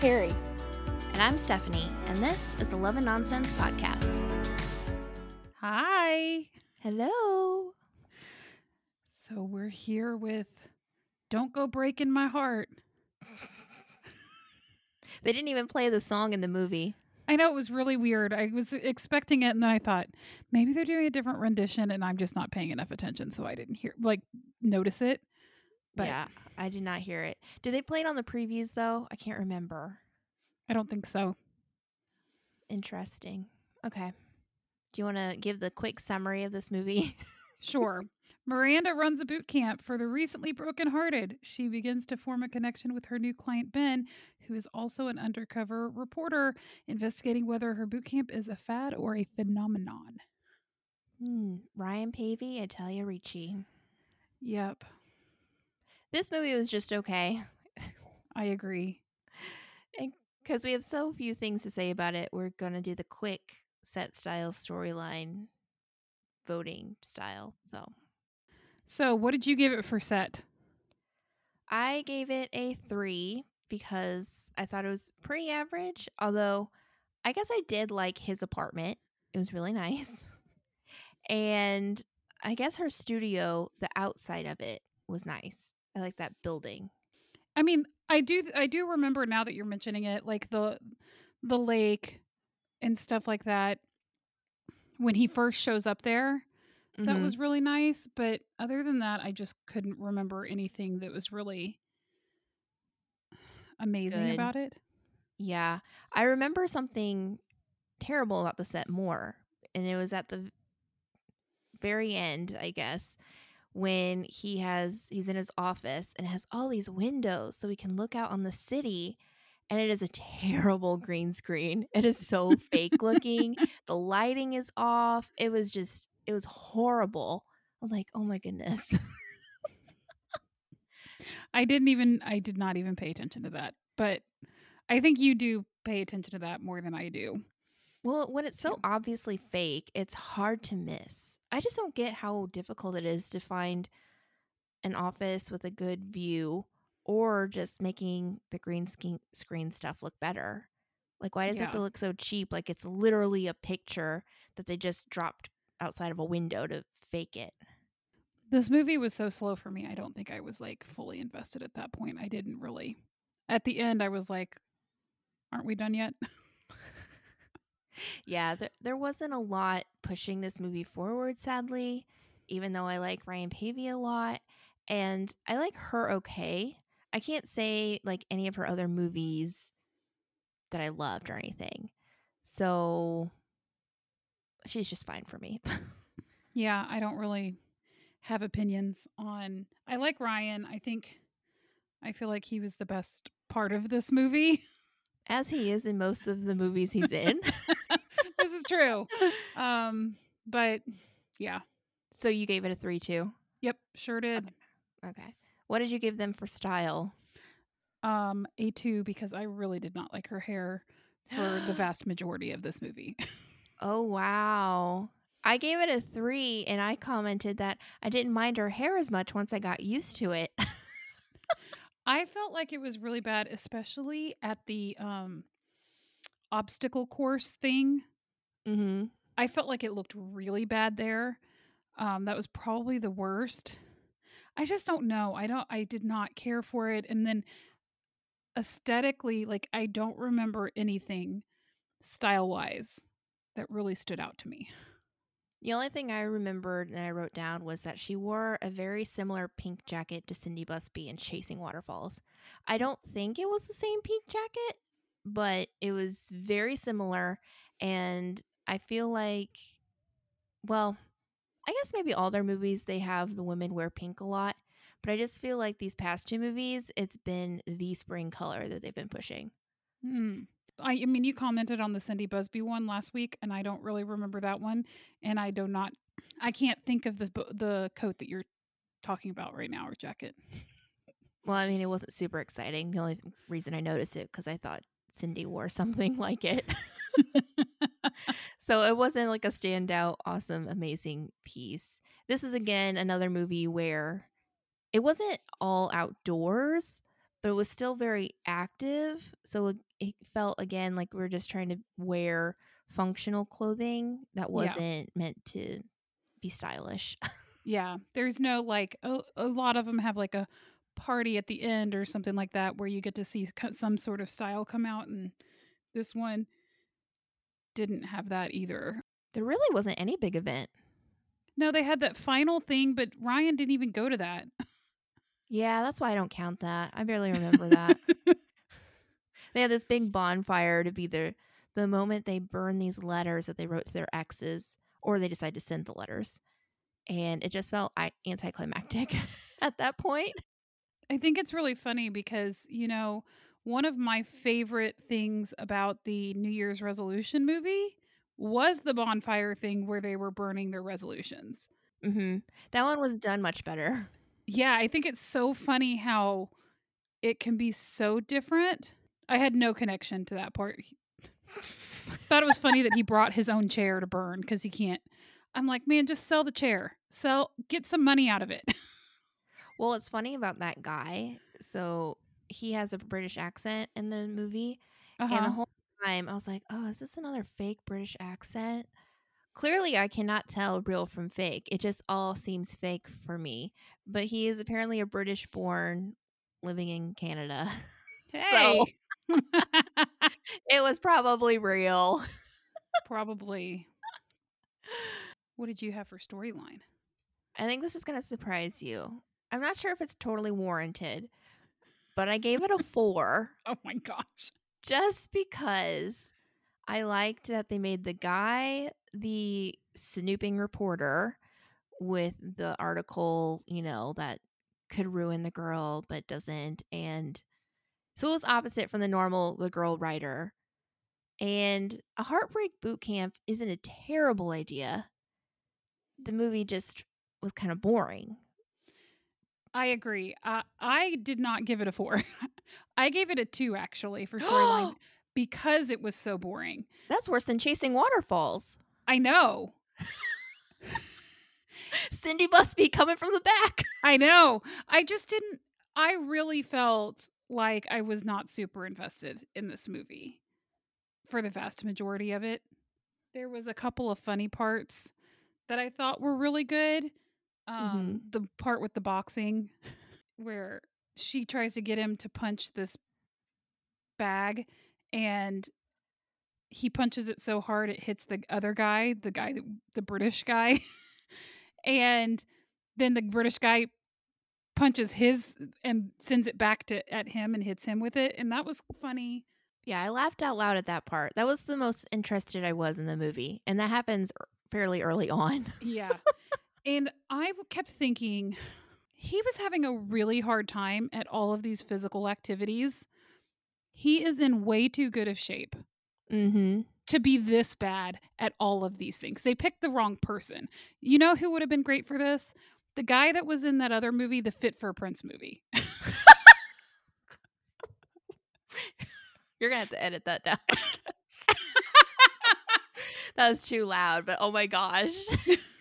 Carrie. And I'm Stephanie, and this is the Love and Nonsense Podcast. Hi. Hello. So we're here with Don't Go Breaking My Heart. They didn't even play the song in the movie. I know it was really weird. I was expecting it and then I thought maybe they're doing a different rendition and I'm just not paying enough attention so I didn't hear like notice it. But yeah, I did not hear it. Did they play it on the previews though? I can't remember. I don't think so. Interesting. Okay. Do you want to give the quick summary of this movie? Sure. Miranda runs a boot camp for the recently brokenhearted. She begins to form a connection with her new client, Ben, who is also an undercover reporter investigating whether her boot camp is a fad or a phenomenon. hmm. Ryan Paevey, Italia Ricci. Yep, This movie was just okay. I agree. Because we have so few things to say about it, we're going to do the quick set style storyline voting style. So So, what did you give it for set? I gave it a three because I thought it was pretty average. Although I guess I did like his apartment, it was really nice. And I guess her studio, the outside of it was nice. I like that building. I mean, I do I do remember now that you're mentioning it, like the the lake and stuff like that. When he first shows up there, that Mhm. was really nice. But other than that, I just couldn't remember anything that was really amazing Good. about it. Yeah. I remember something terrible about the set more. And it was at the very end, I guess, when he has he's in his office and has all these windows so he can look out on the city. And it is a terrible green screen. It is so fake looking. The lighting is off. It was just it was horrible. I'm like, oh my goodness. I didn't even I did not even pay attention to that. But I think you do pay attention to that more than I do. Well, when it's so obviously fake, it's hard to miss. I just don't get how difficult it is to find an office with a good view or just making the green screen stuff look better. Like why does it have to look so cheap? Like it's literally a picture that they just dropped outside of a window to fake it. This movie was so slow for me. I don't think I was like fully invested at that point. I didn't really. At the end, I was like, aren't we done yet? yeah, there, there wasn't a lot pushing this movie forward, sadly, even though I like Ryan Paevey a lot. And I like her okay. I can't say like any of her other movies that I loved or anything. So she's just fine for me. yeah, I don't really have opinions on. I like Ryan. I think, I feel like he was the best part of this movie. As he is in most of the movies he's in. true. Um, but yeah, so you gave it a three two. yep, sure did. Okay. What did you give them for style? Um, a two because I really did not like her hair for the vast majority of this movie. Oh, wow. I gave it a three and I commented that I didn't mind her hair as much once I got used to it. I felt like it was really bad, especially at the um obstacle course thing. Mm-hmm. I felt like it looked really bad there. Um, that was probably the worst. I just don't know. I don't. I did not care for it. And then aesthetically, like I don't remember anything style wise that really stood out to me. The only thing I remembered and I wrote down was that she wore a very similar pink jacket to Cindy Busby in Chasing Waterfalls. I don't think it was the same pink jacket, but it was very similar. And I feel like, well, I guess maybe all their movies, they have the women wear pink a lot. But I just feel like these past two movies, it's been the spring color that they've been pushing. Hmm. I, I mean, you commented on the Cindy Busby one last week, and I don't really remember that one. And I do not, I can't think of the the coat that you're talking about right now or jacket. Well, I mean, it wasn't super exciting. The only reason I noticed it because I thought Cindy wore something like it. so it wasn't like a standout, awesome, amazing piece. This is again another movie where it wasn't all outdoors, but it was still very active. So it, it felt again like we were just trying to wear functional clothing that wasn't meant to be stylish. Yeah, there's no like a, a lot of them have like a party at the end or something like that where you get to see some sort of style come out, and this one didn't have that either. there really wasn't any big event. No, they had that final thing, but Ryan didn't even go to that. Yeah, that's why I don't count that. I barely remember that. They had this big bonfire to be the the moment they burn these letters that they wrote to their exes, or they decide to send the letters, and it just felt I- anticlimactic at that point. I think it's really funny because, you know, one of my favorite things about the New Year's resolution movie was the bonfire thing where they were burning their resolutions. hmm That one was done much better. Yeah, I think it's so funny how it can be so different. I had no connection to that part. Thought it was funny that he brought his own chair to burn because he can't. I'm like, man, just sell the chair. Sell, get some money out of it. Well, it's funny about that guy. So he has a British accent in the movie, and the Uh-huh. whole time I was like, "Oh, is this another fake British accent?" Clearly, I cannot tell real from fake. It just all seems fake for me. But he is apparently a British born living in Canada. So it was probably real. Probably. What did you have for storyline? I think this is going to surprise you. I'm not sure if it's totally warranted, but I gave it a four Oh my gosh. just because I liked that they made the guy the snooping reporter with the article, you know, that could ruin the girl but doesn't. And so it was opposite from the normal the girl writer. And a heartbreak boot camp isn't a terrible idea. The movie just was kind of boring. I agree. Uh, I did not give it a four. I gave it a two actually for storyline because it was so boring. That's worse than chasing waterfalls. I know. Cindy Busby coming from the back. I know. I just didn't. I really felt like I was not super invested in this movie for the vast majority of it. There was a couple of funny parts that I thought were really good. Um, The part with the boxing, where she tries to get him to punch this bag, and he punches it so hard it hits the other guy, the guy, the British guy, and then the British guy punches his and sends it back to at him and hits him with it, and that was funny. Yeah, I laughed out loud at that part. That was the most interested I was in the movie. And that happens er- fairly early on. Yeah. and I kept thinking he was having a really hard time at all of these physical activities. He is in way too good of shape Mm-hmm. to be this bad at all of these things. They picked the wrong person. You know who would have been great for this? The guy that was in that other movie, the Fit for a Prince movie. You're gonna have to edit that down. that was too loud, but oh my gosh.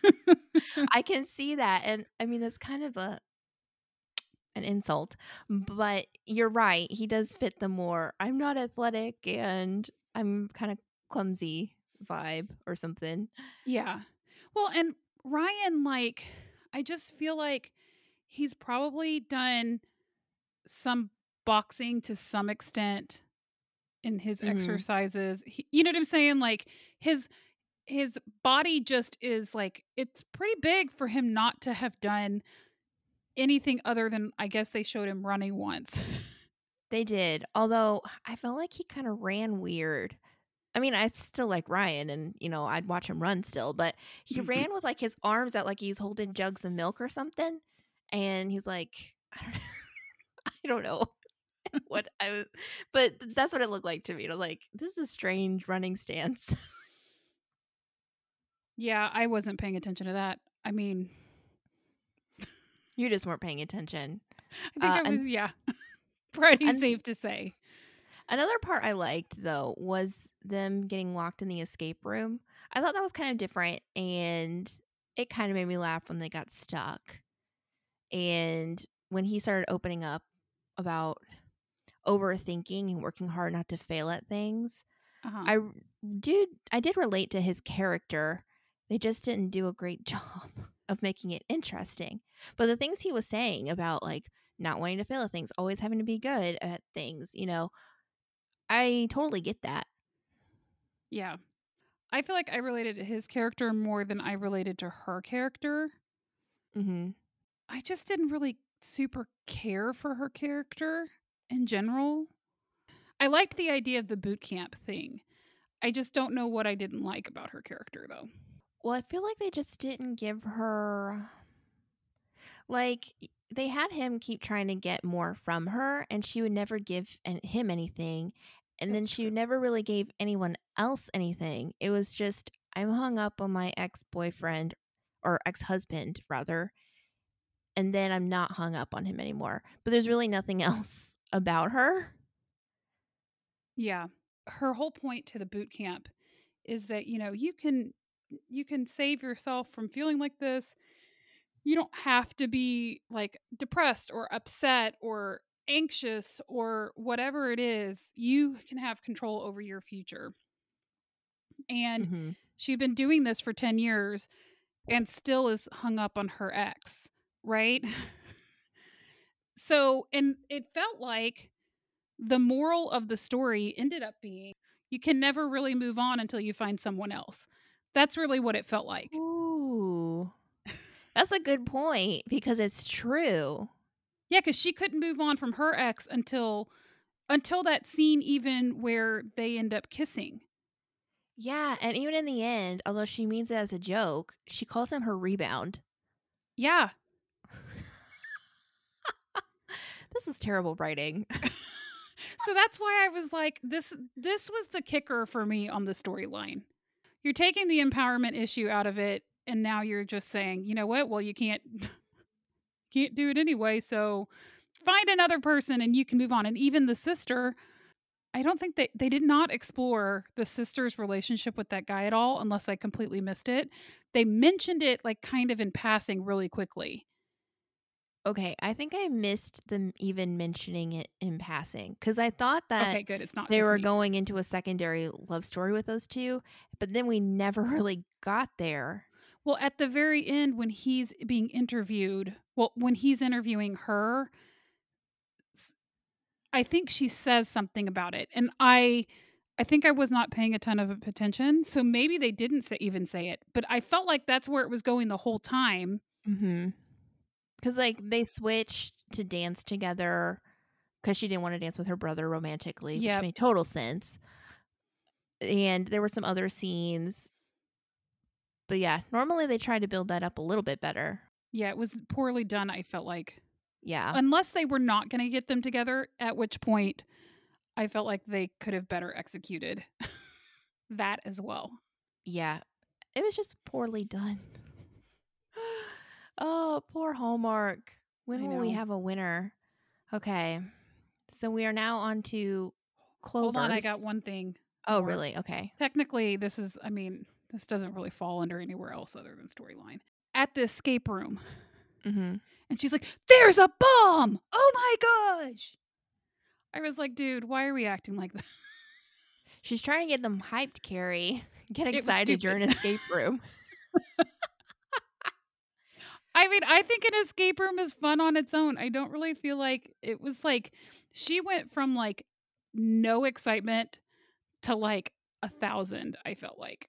I can see that. And I mean that's kind of a an insult. But you're right. He does fit the more I'm not athletic and I'm kind of clumsy vibe or something. Yeah. Well, and Ryan, like, I just feel like he's probably done some boxing to some extent in his Mhm. exercises. He, you know what I'm saying? Like his his body just is like it's pretty big for him not to have done anything other than I guess they showed him running once. They did. Although I felt like he kind of ran weird. I mean, I still like Ryan and, you know, I'd watch him run still, but he ran with like his arms out like he's holding jugs of milk or something. And he's like, I don't know. I don't know what I was, but that's what it looked like to me. And I was like, this is a strange running stance. yeah, I wasn't paying attention to that. I mean, you just weren't paying attention. I think Uh, I was and- yeah. Pretty and- safe to say. Another part I liked though was them getting locked in the escape room. I thought that was kind of different and it kind of made me laugh when they got stuck. And when he started opening up about overthinking and working hard not to fail at things. Uh-huh. I did I did relate to his character. They just didn't do a great job of making it interesting. But the things he was saying about like not wanting to fail at things, always having to be good at things, you know, I totally get that. yeah. I feel like I related to his character more than I related to her character. Mm-hmm. I just didn't really super care for her character in general. I liked the idea of the boot camp thing. I just don't know what I didn't like about her character though. Well, I feel like they just didn't give her like they had him keep trying to get more from her and she would never give him anything and then she true. never really gave anyone else anything. It was just I'm hung up on my ex-boyfriend or ex-husband rather and then I'm not hung up on him anymore. But there's really nothing else about her. Yeah. Her whole point to the boot camp is that, you know, you can you can save yourself from feeling like this. You don't have to be like depressed or upset or anxious or whatever it is. You can have control over your future. And Mhm. she'd been doing this for 10 years and still is hung up on her ex, right? so, and it felt like the moral of the story ended up being you can never really move on until you find someone else. That's really what it felt like. Ooh. That's a good point because it's true. Yeah, cuz she couldn't move on from her ex until until that scene even where they end up kissing. Yeah, and even in the end, although she means it as a joke, she calls him her rebound. Yeah. This is terrible writing. So that's why I was like this this was the kicker for me on the storyline. You're taking the empowerment issue out of it and now you're just saying, "You know what? Well, you can't can't do it anyway, so find another person and you can move on." And even the sister, I don't think they they did not explore the sister's relationship with that guy at all unless I completely missed it. They mentioned it like kind of in passing really quickly. Okay, I think I missed them even mentioning it in passing because I thought that okay, good. It's not they were me. going into a secondary love story with those two, but then we never really got there. Well, at the very end, when he's being interviewed, well, when he's interviewing her, I think she says something about it, and I, I think I was not paying a ton of attention, so maybe they didn't say, even say it, but I felt like that's where it was going the whole time. Mm-hmm. Because like they switched to dance together because she didn't want to dance with her brother romantically, Yep. which made total sense. And there were some other scenes, but yeah, normally they try to build that up a little bit better. Yeah, it was poorly done. I felt like, Yeah, unless they were not going to get them together, at which point, I felt like they could have better executed that as well. yeah, it was just poorly done. Oh, poor Hallmark. When I will we have a winner? Okay, so we are now on to Clovers. Hold on, I got one thing. Oh, more. really? Okay. Technically, this is, I mean, this doesn't really fall under anywhere else other than storyline. At the escape room, Mm-hmm. and she's like, There's a bomb! Oh my gosh! I was like, Dude, why are we acting like that? She's trying to get them hyped, Carrie. Get excited. You're in an escape room. I mean, I think an escape room is fun on its own. I don't really feel like it was like she went from like no excitement to like a thousand, I felt like.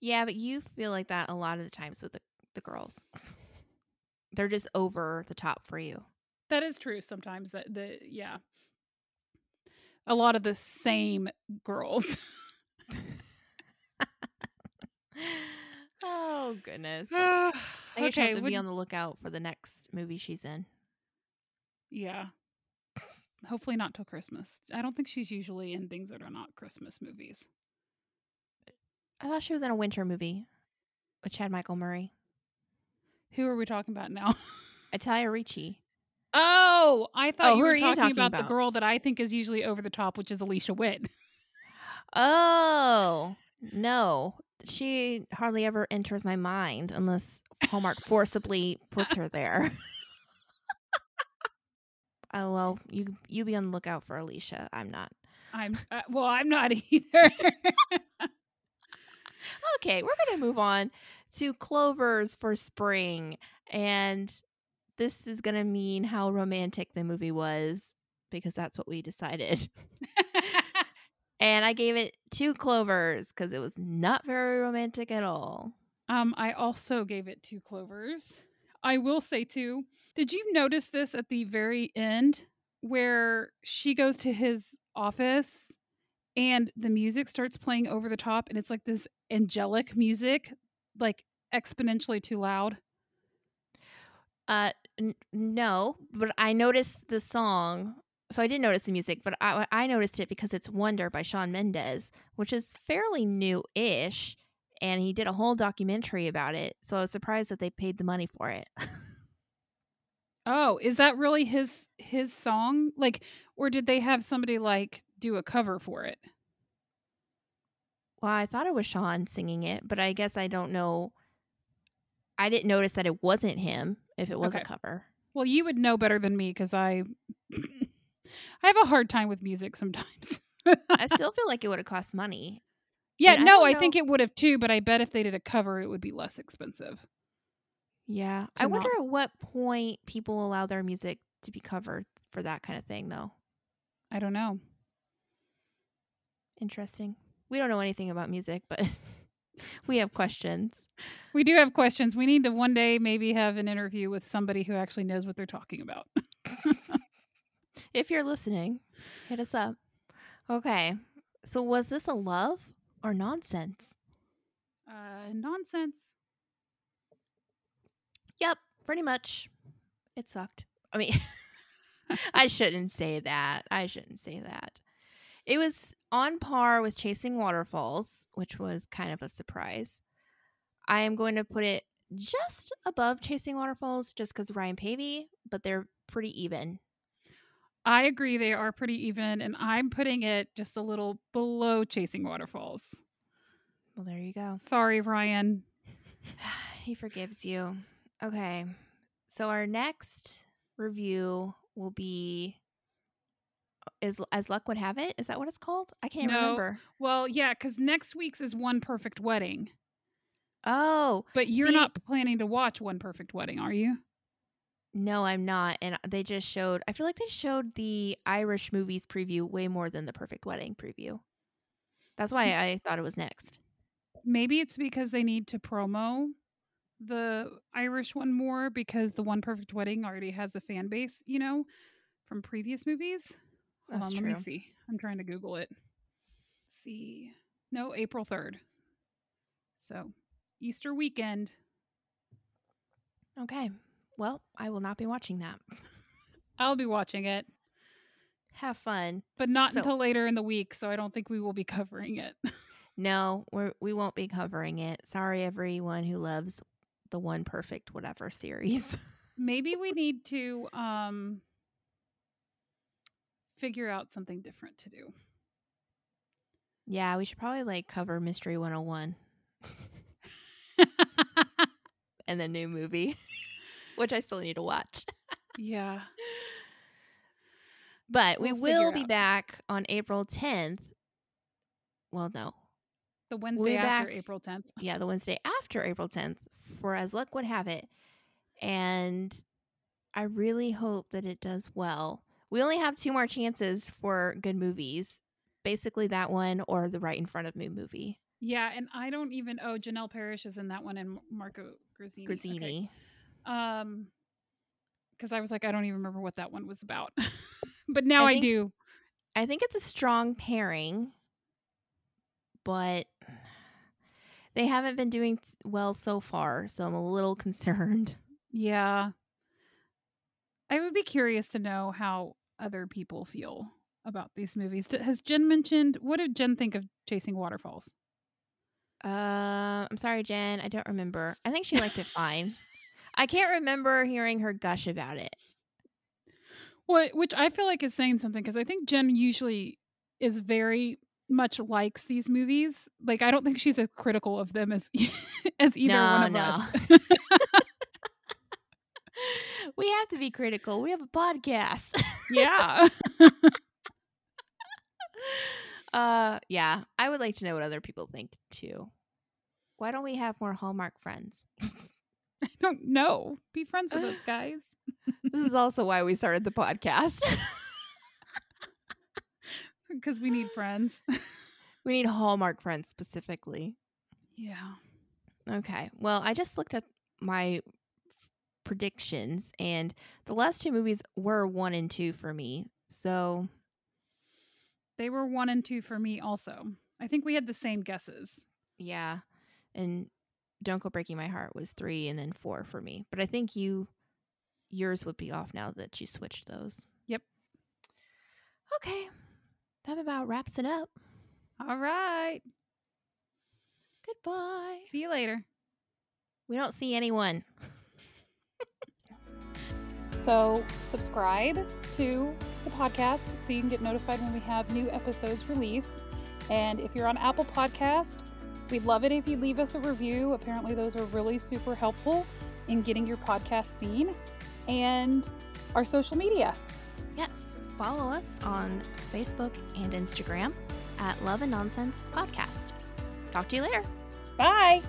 yeah, but you feel like that a lot of the times with the, the girls. They're just over the top for you. That is true sometimes that the yeah. A lot of the same girls. oh goodness. I guess you okay, have to be on the lookout for the next movie she's in. yeah. Hopefully not till Christmas. I don't think she's usually in things that are not Christmas movies. I thought she was in a winter movie with Chad Michael Murray. Who are we talking about now? Italia Ricci. Oh, I thought Oh, you were are you talking, talking about, the girl that I think is usually over the top, which is Alicia Witt. Oh no, she hardly ever enters my mind unless Hallmark forcibly puts her there. Oh well, you you be on the lookout for Alicia. I'm not. I'm uh, well. I'm not either. okay, we're gonna move on to clovers for spring, and this is gonna mean how romantic the movie was because that's what we decided. and I gave it two clovers because it was not very romantic at all. Um, I also gave it two clovers. I will say too. Did you notice this at the very end where she goes to his office and the music starts playing over the top and it's like this angelic music, like exponentially too loud? Uh, n- no, but I noticed the song. So I didn't notice the music, but I, I noticed it because it's Wonder by Shawn Mendes, which is fairly new-ish, and he did a whole documentary about it. So I was surprised that they paid the money for it. oh, is that really his his song? Like, or did they have somebody like do a cover for it? Well, I thought it was Shawn singing it, but I guess I don't know. I didn't notice that it wasn't him if it was Okay. a cover. Well, you would know better than me because I I have a hard time with music sometimes. I still feel like it would have cost money. Yeah, and I no, don't I think it would have too, but I bet if they did a cover, it would be less expensive. Yeah. I wonder at what point people allow their music to be covered for that kind of thing, though. I don't know. Interesting. We don't know anything about music, but we have questions. We do have questions. We need to one day maybe have an interview with somebody who actually knows what they're talking about. If you're listening, hit us up. Okay. So was this a love or nonsense? Uh, nonsense. Yep, pretty much. It sucked. I mean, I shouldn't say that. I shouldn't say that. It was on par with Chasing Waterfalls, which was kind of a surprise. I am going to put it just above Chasing Waterfalls just because Ryan Paevey, but they're pretty even. I agree they are pretty even, and I'm putting it just a little below Chasing Waterfalls. Well, there you go. Sorry, Ryan. he forgives you. Okay. So our next review will be is as luck would have it. Is that what it's called? I can't No. remember. Well, yeah, because next week's is One Perfect Wedding, Oh, but you're See- not planning to watch One Perfect Wedding, are you? No, I'm not. And they just showed I feel like they showed the Irish movies preview way more than the Perfect Wedding preview. That's why I thought it was next. Maybe it's because they need to promo the Irish one more because the One Perfect Wedding already has a fan base, you know, from previous movies. Hold That's on, true. let me see. I'm trying to Google it. see. No, April 3rd. So, Easter weekend. Okay. Well, I will not be watching that. I'll be watching it, Have fun. but not So- until later in the week, so I don't think we will be covering it. No, we're, we won't be covering it. Sorry, everyone who loves the One Perfect Whatever series. Maybe we need to um figure out something different to do. yeah, we should probably like cover Mystery 101 and the new movie, which I still need to watch. yeah. But we We'll will be out. back on April 10th. Well, no. The Wednesday be after back. April 10th. Yeah, the Wednesday after April 10th for As Luck Would Have It. And I really hope that it does well. We only have two more chances for good movies. Basically, that one or the right in front of me movie, Yeah, and I don't even oh Janelle Parrish is in that one and Marco Grazzini. Okay. Um because I was like, I don't even remember what that one was about. but now I I, do. I think it's a strong pairing, but they haven't been doing well so far, so I'm a little concerned. Yeah. I would be curious to know how other people feel about these movies. Has Jen mentioned what did Jen think of Chasing Waterfalls? Uh, I'm sorry, Jen. I don't remember. I think she liked it fine. I can't remember hearing her gush about it. What which I feel like is saying something because I think Jen usually is very much likes these movies. Like I don't think she's as critical of them as as either one of No, us. we have to be critical. We have a podcast. Yeah. uh yeah, I would like to know what other people think too. Why don't we have more Hallmark friends? I don't know. Be friends with those guys. this is also why we started the podcast. Because we need friends. we need Hallmark friends specifically. Yeah. Okay. Well, I just looked at my predictions and the last two movies were 1 and 2 for me. So, They were one and two for me also. I think we had the same guesses. yeah. And Don't Go Breaking My Heart was 3 and then 4 for me. But I think you yours would be off now that you switched those. Yep. Okay. That about wraps it up. All right. Goodbye. See you later. We don't see anyone. So, subscribe to the podcast so you can get notified when we have new episodes released. And if you're on Apple Podcast, we'd love it if you leave us a review. Apparently, those are really super helpful in getting your podcast seen. And our social media. Yes. Follow us on Facebook and Instagram at Love and Nonsense Podcast. Talk to you later. Bye.